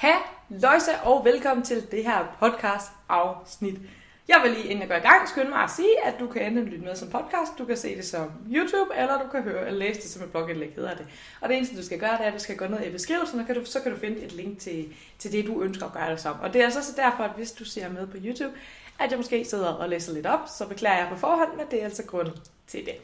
Halløjse og velkommen til det her podcast afsnit. Jeg vil lige inden jeg går i gang skynde mig at sige, at du kan enten lytte med som podcast, du kan se det som YouTube, eller du kan høre eller læse det som et blogindlæg, hedder det. Og det eneste du skal gøre, det er, at du skal gå ned i beskrivelsen, og kan du, så kan du finde et link til, til det, du ønsker at gøre det som. Og det er så derfor, at hvis du ser med på YouTube, at jeg måske sidder og læser lidt op, så beklager jeg på forhånd, men det er altså grund til det.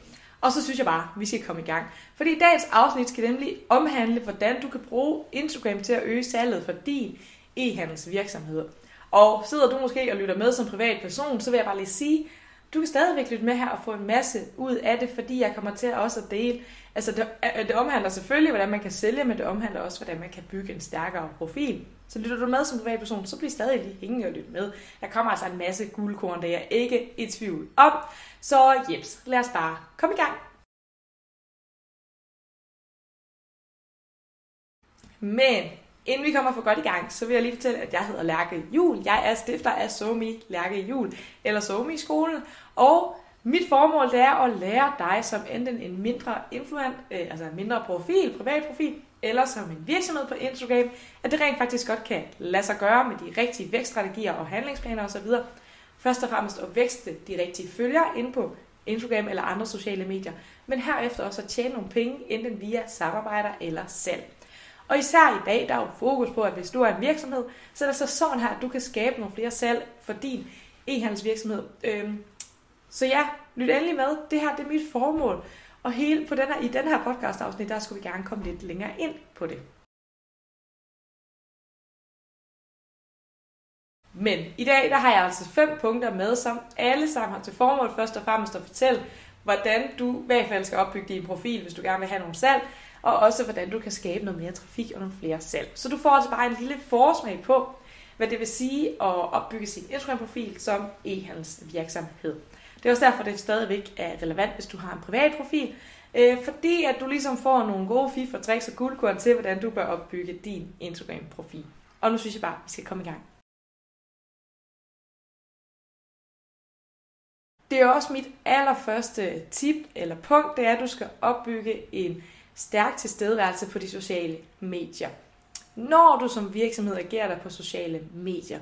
Og så synes jeg bare, at vi skal komme i gang. Fordi dagens afsnit skal nemlig omhandle, hvordan du kan bruge Instagram til at øge salget for din e-handelsvirksomhed. Og sidder du måske og lytter med som privatperson, så vil jeg bare lige sige, du kan stadigvæk lytte med her og få en masse ud af det, fordi jeg kommer til også at dele. Altså det, øh, det omhandler selvfølgelig, hvordan man kan sælge, men det omhandler også, hvordan man kan bygge en stærkere profil. Så lytter du med som privatperson, så bliver stadig lige hængende og lytte med. Der kommer altså en masse guldkorn, der jeg ikke i tvivl om. Så jeps, lad os bare komme i gang. Men inden vi kommer for godt i gang, så vil jeg lige fortælle, at jeg hedder Lærke Jul. Jeg er stifter af SoMe Lærke Jul, eller Somi skolen. Og mit formål det er at lære dig som enten en mindre influent, øh, altså en mindre profil, privat profil, eller som en virksomhed på Instagram, at det rent faktisk godt kan lade sig gøre med de rigtige vækststrategier og handlingsplaner osv. Først og fremmest at vækste de rigtige følgere ind på Instagram eller andre sociale medier, men herefter også at tjene nogle penge, enten via samarbejder eller salg. Og især i dag, der er jo fokus på, at hvis du er en virksomhed, så er det så sådan her, at du kan skabe nogle flere salg for din e-handelsvirksomhed. Øhm, så ja, lyt endelig med. Det her det er mit formål. Og hele på den her, i den her podcast afsnit, der skulle vi gerne komme lidt længere ind på det. Men i dag, der har jeg altså fem punkter med, som alle sammen har til formål først og fremmest at fortælle, hvordan du i hvert fald skal opbygge din profil, hvis du gerne vil have nogle salg, og også hvordan du kan skabe noget mere trafik og nogle flere salg. Så du får altså bare en lille forsmag på, hvad det vil sige at opbygge sin Instagram-profil som e-handelsvirksomhed. Det er også derfor, det stadigvæk er relevant, hvis du har en privat profil, øh, fordi at du ligesom får nogle gode fif og tricks og guldkorn til, hvordan du bør opbygge din Instagram-profil. Og nu synes jeg bare, at vi skal komme i gang. Det er også mit allerførste tip eller punkt, det er, at du skal opbygge en stærk tilstedeværelse på de sociale medier. Når du som virksomhed agerer dig på sociale medier,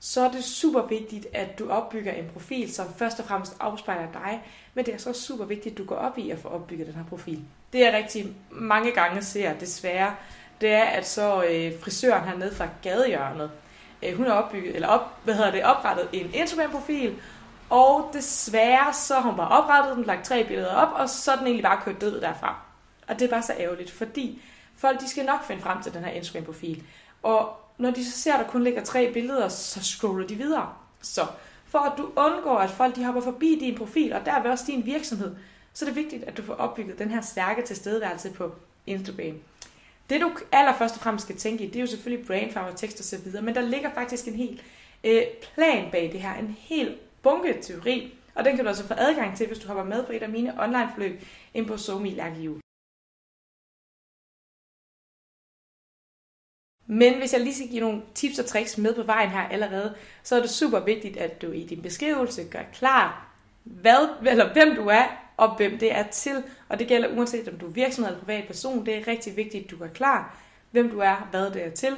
så er det super vigtigt, at du opbygger en profil, som først og fremmest afspejler dig, men det er så super vigtigt, at du går op i at få opbygget den her profil. Det er rigtig mange gange ser desværre, det er, at så øh, frisøren hernede fra gadehjørnet, øh, hun har opbygget, eller op, hvad hedder det, oprettet en Instagram-profil, og desværre så har hun bare oprettet den, lagt tre billeder op, og så er den egentlig bare kørt død derfra. Og det er bare så ærgerligt, fordi folk de skal nok finde frem til den her Instagram-profil. Og når de så ser, at der kun ligger tre billeder, så scroller de videre. Så for at du undgår, at folk de hopper forbi din profil, og derved også din virksomhed, så er det vigtigt, at du får opbygget den her stærke tilstedeværelse på Instagram. Det du allerførst og fremmest skal tænke i, det er jo selvfølgelig brainfarm og tekst og så videre, men der ligger faktisk en hel øh, plan bag det her, en helt bunke teori, og den kan du altså få adgang til, hvis du hopper med på et af mine online forløb ind på Somi Lærkehjul. Men hvis jeg lige skal give nogle tips og tricks med på vejen her allerede, så er det super vigtigt, at du i din beskrivelse gør klar, hvad, eller hvem du er, og hvem det er til. Og det gælder uanset om du er virksomhed eller privat person. Det er rigtig vigtigt, at du gør klar, hvem du er, hvad det er til.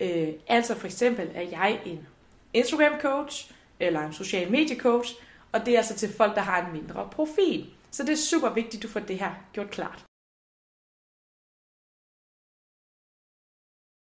Øh, altså for eksempel er jeg en Instagram coach, eller en social mediecoach, og det er altså til folk, der har en mindre profil. Så det er super vigtigt, at du får det her gjort klart.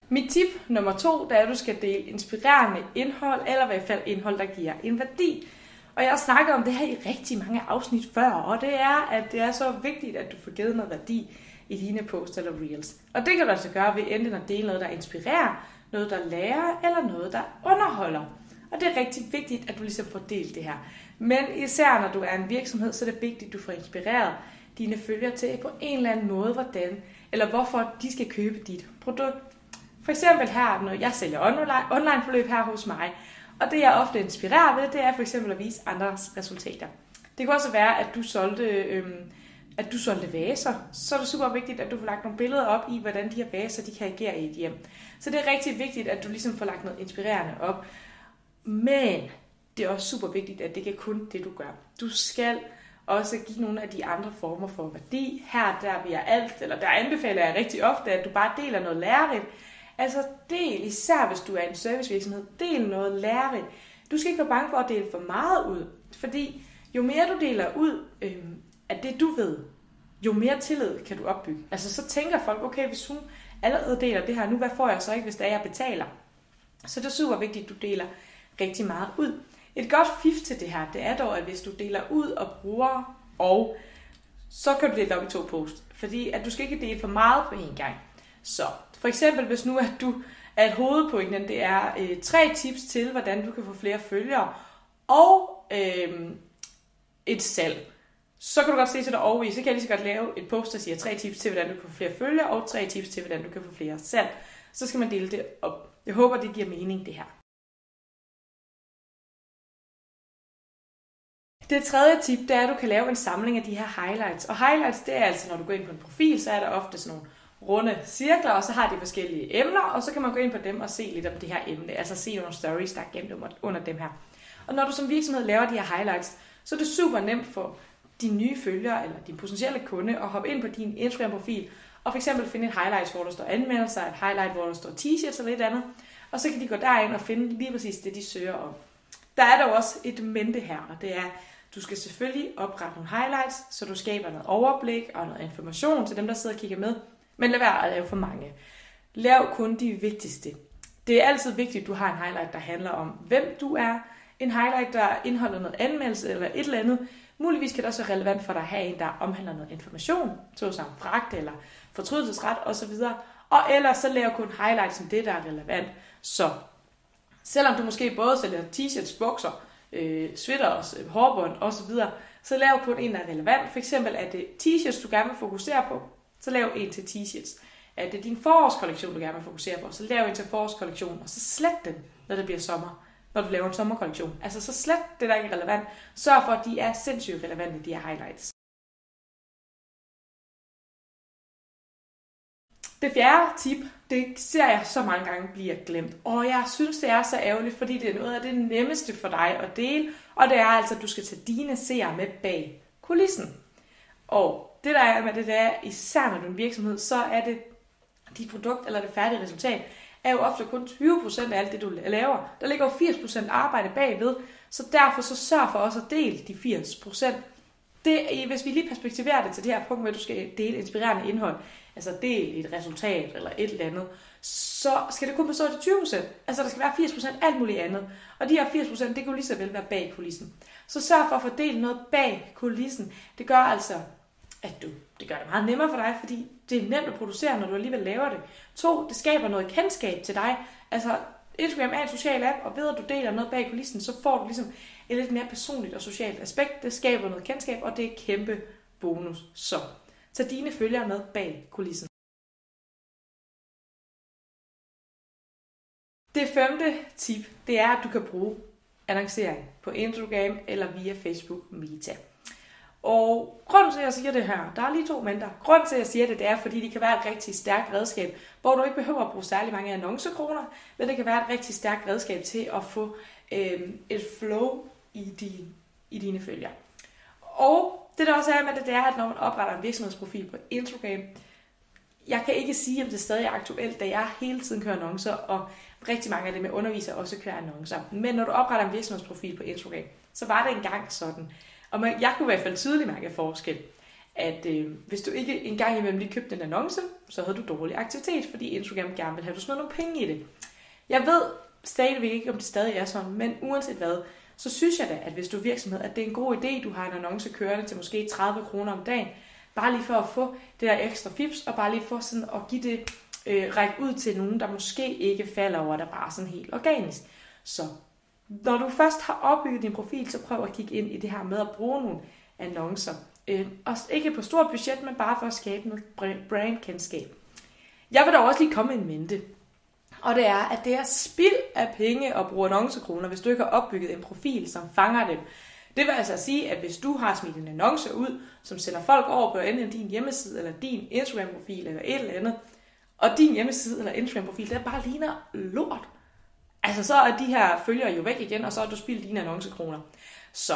Mit tip nummer to, det er, at du skal dele inspirerende indhold, eller i hvert fald indhold, der giver en værdi. Og jeg har snakket om det her i rigtig mange afsnit før, og det er, at det er så vigtigt, at du får givet noget værdi i dine posts eller reels. Og det kan du altså gøre ved enten at dele noget, der inspirerer, noget, der lærer, eller noget, der underholder. Og det er rigtig vigtigt, at du ligesom får delt det her. Men især når du er en virksomhed, så er det vigtigt, at du får inspireret dine følgere til på en eller anden måde, hvordan eller hvorfor de skal købe dit produkt. For eksempel her, når jeg sælger online, forløb her hos mig, og det jeg ofte inspirerer ved, det er for eksempel at vise andres resultater. Det kan også være, at du solgte, øhm, at du solgte vaser. Så er det super vigtigt, at du får lagt nogle billeder op i, hvordan de her vaser de kan agere i et hjem. Så det er rigtig vigtigt, at du ligesom får lagt noget inspirerende op. Men det er også super vigtigt, at det ikke er kun det, du gør. Du skal også give nogle af de andre former for værdi. Her der vil jeg alt, eller der anbefaler jeg rigtig ofte, at du bare deler noget lærerigt, Altså del, især hvis du er en servicevirksomhed, del noget lærerigt. Du skal ikke være bange for at dele for meget ud, fordi jo mere du deler ud øh, af det, du ved, jo mere tillid kan du opbygge. Altså så tænker folk, okay, hvis hun allerede deler det her nu, hvad får jeg så ikke, hvis det er, jeg betaler? Så det er super vigtigt, at du deler rigtig meget ud. Et godt fif til det her, det er dog, at hvis du deler ud og bruger og, så kan du dele op i to post. Fordi at du skal ikke dele for meget på en gang. Så for eksempel, hvis nu at du at hovedpointen det er øh, tre tips til, hvordan du kan få flere følgere, og øh, et salg. Så kan du godt se til dig over i, så kan jeg lige så godt lave et post, der siger tre tips til, hvordan du kan få flere følgere, og tre tips til, hvordan du kan få flere salg. Så skal man dele det op. Jeg håber, det giver mening, det her. Det tredje tip, det er, at du kan lave en samling af de her highlights. Og highlights, det er altså, når du går ind på en profil, så er der ofte sådan nogle runde cirkler, og så har de forskellige emner, og så kan man gå ind på dem og se lidt om det her emne, altså se nogle stories, der er gemt under dem her. Og når du som virksomhed laver de her highlights, så er det super nemt for dine nye følgere eller din potentielle kunde at hoppe ind på din Instagram-profil og for eksempel finde et highlight, hvor der står anmeldelser, et highlight, hvor der står t-shirts eller et andet, og så kan de gå derind og finde lige præcis det, de søger om. Der er dog også et mente her, og det er, du skal selvfølgelig oprette nogle highlights, så du skaber noget overblik og noget information til dem, der sidder og kigger med, men lad være at lave for mange. Lav kun de vigtigste. Det er altid vigtigt, at du har en highlight, der handler om, hvem du er. En highlight, der indeholder noget anmeldelse eller et eller andet. Muligvis kan det også være relevant for dig at have en, der omhandler noget information, såsom fragt eller fortrydelsesret osv. Og ellers så lav kun highlights som det, der er relevant. Så selvom du måske både sælger t-shirts, bukser, øh, sweaters, øh, hårbånd osv., så lav kun en, der er relevant. For eksempel er det t-shirts, du gerne vil fokusere på, så lav en til t-shirts. Er det din forårskollektion, du gerne vil fokusere på, så lav en til forårskollektion, og så slet den, når det bliver sommer, når du laver en sommerkollektion. Altså så slet det, der ikke er relevant. Sørg for, at de er sindssygt relevante, de her highlights. Det fjerde tip, det ser jeg så mange gange bliver glemt. Og jeg synes, det er så ærgerligt, fordi det er noget af det nemmeste for dig at dele. Og det er altså, at du skal tage dine seere med bag kulissen. Og det der er med det, der er, især når du er en virksomhed, så er det dit produkt eller det færdige resultat, er jo ofte kun 20% af alt det, du laver. Der ligger jo 80% arbejde bagved, så derfor så sørg for også at dele de 80%. Det, hvis vi lige perspektiverer det til det her punkt, hvor du skal dele inspirerende indhold, altså del et resultat eller et eller andet, så skal det kun bestå af de 20%. Altså der skal være 80% alt muligt andet. Og de her 80%, det kan jo lige så vel være bag kulissen. Så sørg for at fordele noget bag kulissen. Det gør altså at du, det gør det meget nemmere for dig, fordi det er nemt at producere, når du alligevel laver det. To, det skaber noget kendskab til dig. Altså, Instagram er en social app, og ved at du deler noget bag kulissen, så får du ligesom et lidt mere personligt og socialt aspekt. Det skaber noget kendskab, og det er kæmpe bonus. Så, så dine følgere med bag kulissen. Det femte tip, det er, at du kan bruge annoncering på Instagram eller via Facebook Meta. Og grund til, at jeg siger det her, der er lige to mindre. Grund til, at jeg siger det, det er, fordi det kan være et rigtig stærkt redskab, hvor du ikke behøver at bruge særlig mange annoncekroner, men det kan være et rigtig stærkt redskab til at få øh, et flow i, din, i dine følger. Og det der også er med det, det er, at når man opretter en virksomhedsprofil på Instagram, jeg kan ikke sige, om det stadig er aktuelt, da jeg hele tiden kører annoncer, og rigtig mange af dem, jeg underviser, også kører annoncer. Men når du opretter en virksomhedsprofil på Instagram, så var det engang sådan, og man, jeg kunne i hvert fald tydeligt mærke forskel, at øh, hvis du ikke engang imellem lige købte en annonce, så havde du dårlig aktivitet, fordi Instagram gerne vil have, at du smed nogle penge i det. Jeg ved stadigvæk ikke, om det stadig er sådan, men uanset hvad, så synes jeg da, at hvis du er virksomhed, at det er en god idé, du har en annonce kørende til måske 30 kroner om dagen, bare lige for at få det der ekstra fips, og bare lige for sådan at give det, øh, række ud til nogen, der måske ikke falder over dig bare sådan helt organisk. Så når du først har opbygget din profil, så prøv at kigge ind i det her med at bruge nogle annoncer. Øh, og ikke på stort budget, men bare for at skabe noget brandkendskab. Jeg vil da også lige komme en mente. Og det er, at det er spild af penge at bruge annoncekroner, hvis du ikke har opbygget en profil, som fanger dem. Det vil altså sige, at hvis du har smidt en annonce ud, som sender folk over på enten din hjemmeside, eller din Instagram-profil, eller et eller andet, og din hjemmeside eller Instagram-profil, der bare ligner lort, Altså, så er de her følgere jo væk igen, og så har du spildt dine annoncekroner. Så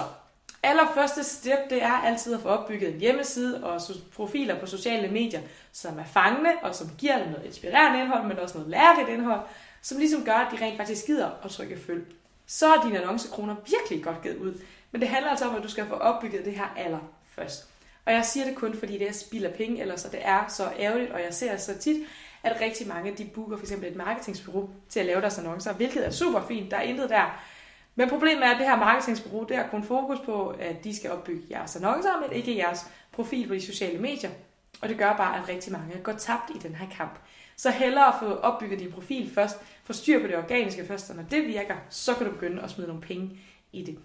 allerførste step, det er altid at få opbygget en hjemmeside og profiler på sociale medier, som er fangende og som giver noget inspirerende indhold, men også noget lærerigt indhold, som ligesom gør, at de rent faktisk gider at trykke følg. Så er dine annoncekroner virkelig godt givet ud. Men det handler altså om, at du skal få opbygget det her allerførst. Og jeg siger det kun, fordi det er spilder penge, ellers så det er så ærgerligt, og jeg ser så tit, at rigtig mange de booker for eksempel et marketingsbureau til at lave deres annoncer, hvilket er super fint, der er intet der. Men problemet er, at det her marketingsbureau, det har kun fokus på, at de skal opbygge jeres annoncer, men ikke jeres profil på de sociale medier. Og det gør bare, at rigtig mange går tabt i den her kamp. Så hellere at få opbygget din profil først, få styr på det organiske først, og når det virker, så kan du begynde at smide nogle penge i det.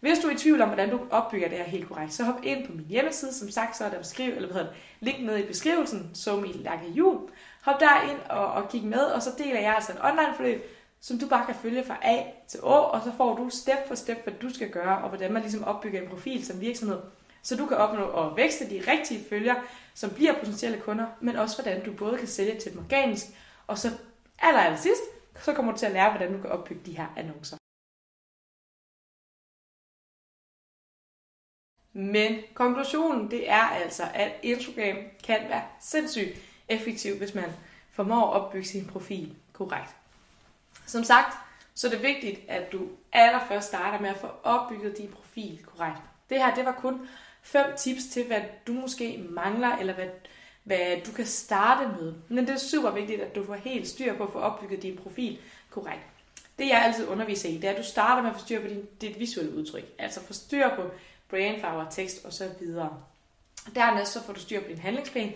Hvis du er i tvivl om, hvordan du opbygger det her helt korrekt, så hop ind på min hjemmeside. Som sagt, så er der beskriv, eller hvad hedder det, link nede i beskrivelsen, som i Lakke Jul. Hop der ind og, og kig med, og så deler jeg altså et online forløb, som du bare kan følge fra A til Å, og så får du step for step, hvad du skal gøre, og hvordan man ligesom opbygger en profil som virksomhed, så du kan opnå at vækste de rigtige følger, som bliver potentielle kunder, men også hvordan du både kan sælge til dem organisk, og så aller, aller sidst, så kommer du til at lære, hvordan du kan opbygge de her annoncer. Men konklusionen, det er altså, at Instagram kan være sindssygt effektiv, hvis man formår at opbygge sin profil korrekt. Som sagt, så er det vigtigt, at du allerførst starter med at få opbygget din profil korrekt. Det her, det var kun fem tips til, hvad du måske mangler, eller hvad, hvad du kan starte med. Men det er super vigtigt, at du får helt styr på at få opbygget din profil korrekt. Det jeg altid underviser i, det er, at du starter med at få styr på din, dit visuelle udtryk. Altså få styr på brandfarver, tekst og så videre. Dernæst så får du styr på din handlingsplan.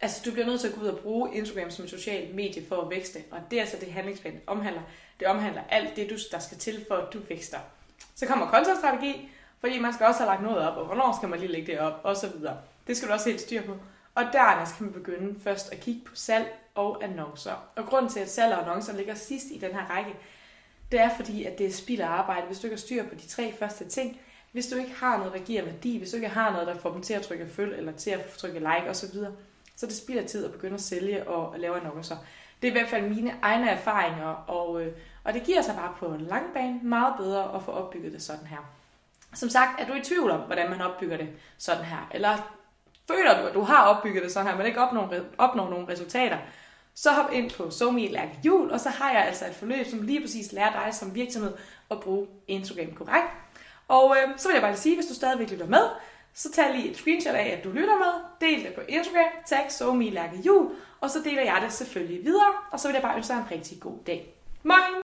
Altså du bliver nødt til at gå ud og bruge Instagram som et socialt medie for at vækste. Og det er altså det handlingsplan omhandler. Det omhandler alt det, du, der skal til for, at du vækster. Så kommer kontostrategi, fordi man skal også have lagt noget op, og hvornår skal man lige lægge det op, og så videre. Det skal du også helt styr på. Og dernæst kan man begynde først at kigge på salg og annoncer. Og grunden til, at salg og annoncer ligger sidst i den her række, det er fordi, at det er spild af arbejde. Hvis du ikke har styr på de tre første ting, hvis du ikke har noget, der giver værdi, hvis du ikke har noget, der får dem til at trykke følg, eller til at trykke like osv., så det spilder tid at begynde at sælge og lave annoncer. Det er i hvert fald mine egne erfaringer, og, øh, og det giver sig bare på en lang bane meget bedre at få opbygget det sådan her. Som sagt, er du i tvivl om, hvordan man opbygger det sådan her, eller føler du, at du har opbygget det sådan her, men ikke opnår, opnår nogle resultater, så hop ind på SoMe Lærke Jul, og så har jeg altså et forløb, som lige præcis lærer dig som virksomhed at bruge Instagram korrekt. Og øh, så vil jeg bare lige sige, hvis du stadigvæk lytter med, så tag lige et screenshot af, at du lytter med, del det på Instagram, tag SoMe Lærke Jul, og så deler jeg det selvfølgelig videre, og så vil jeg bare ønske dig en rigtig god dag. Moin!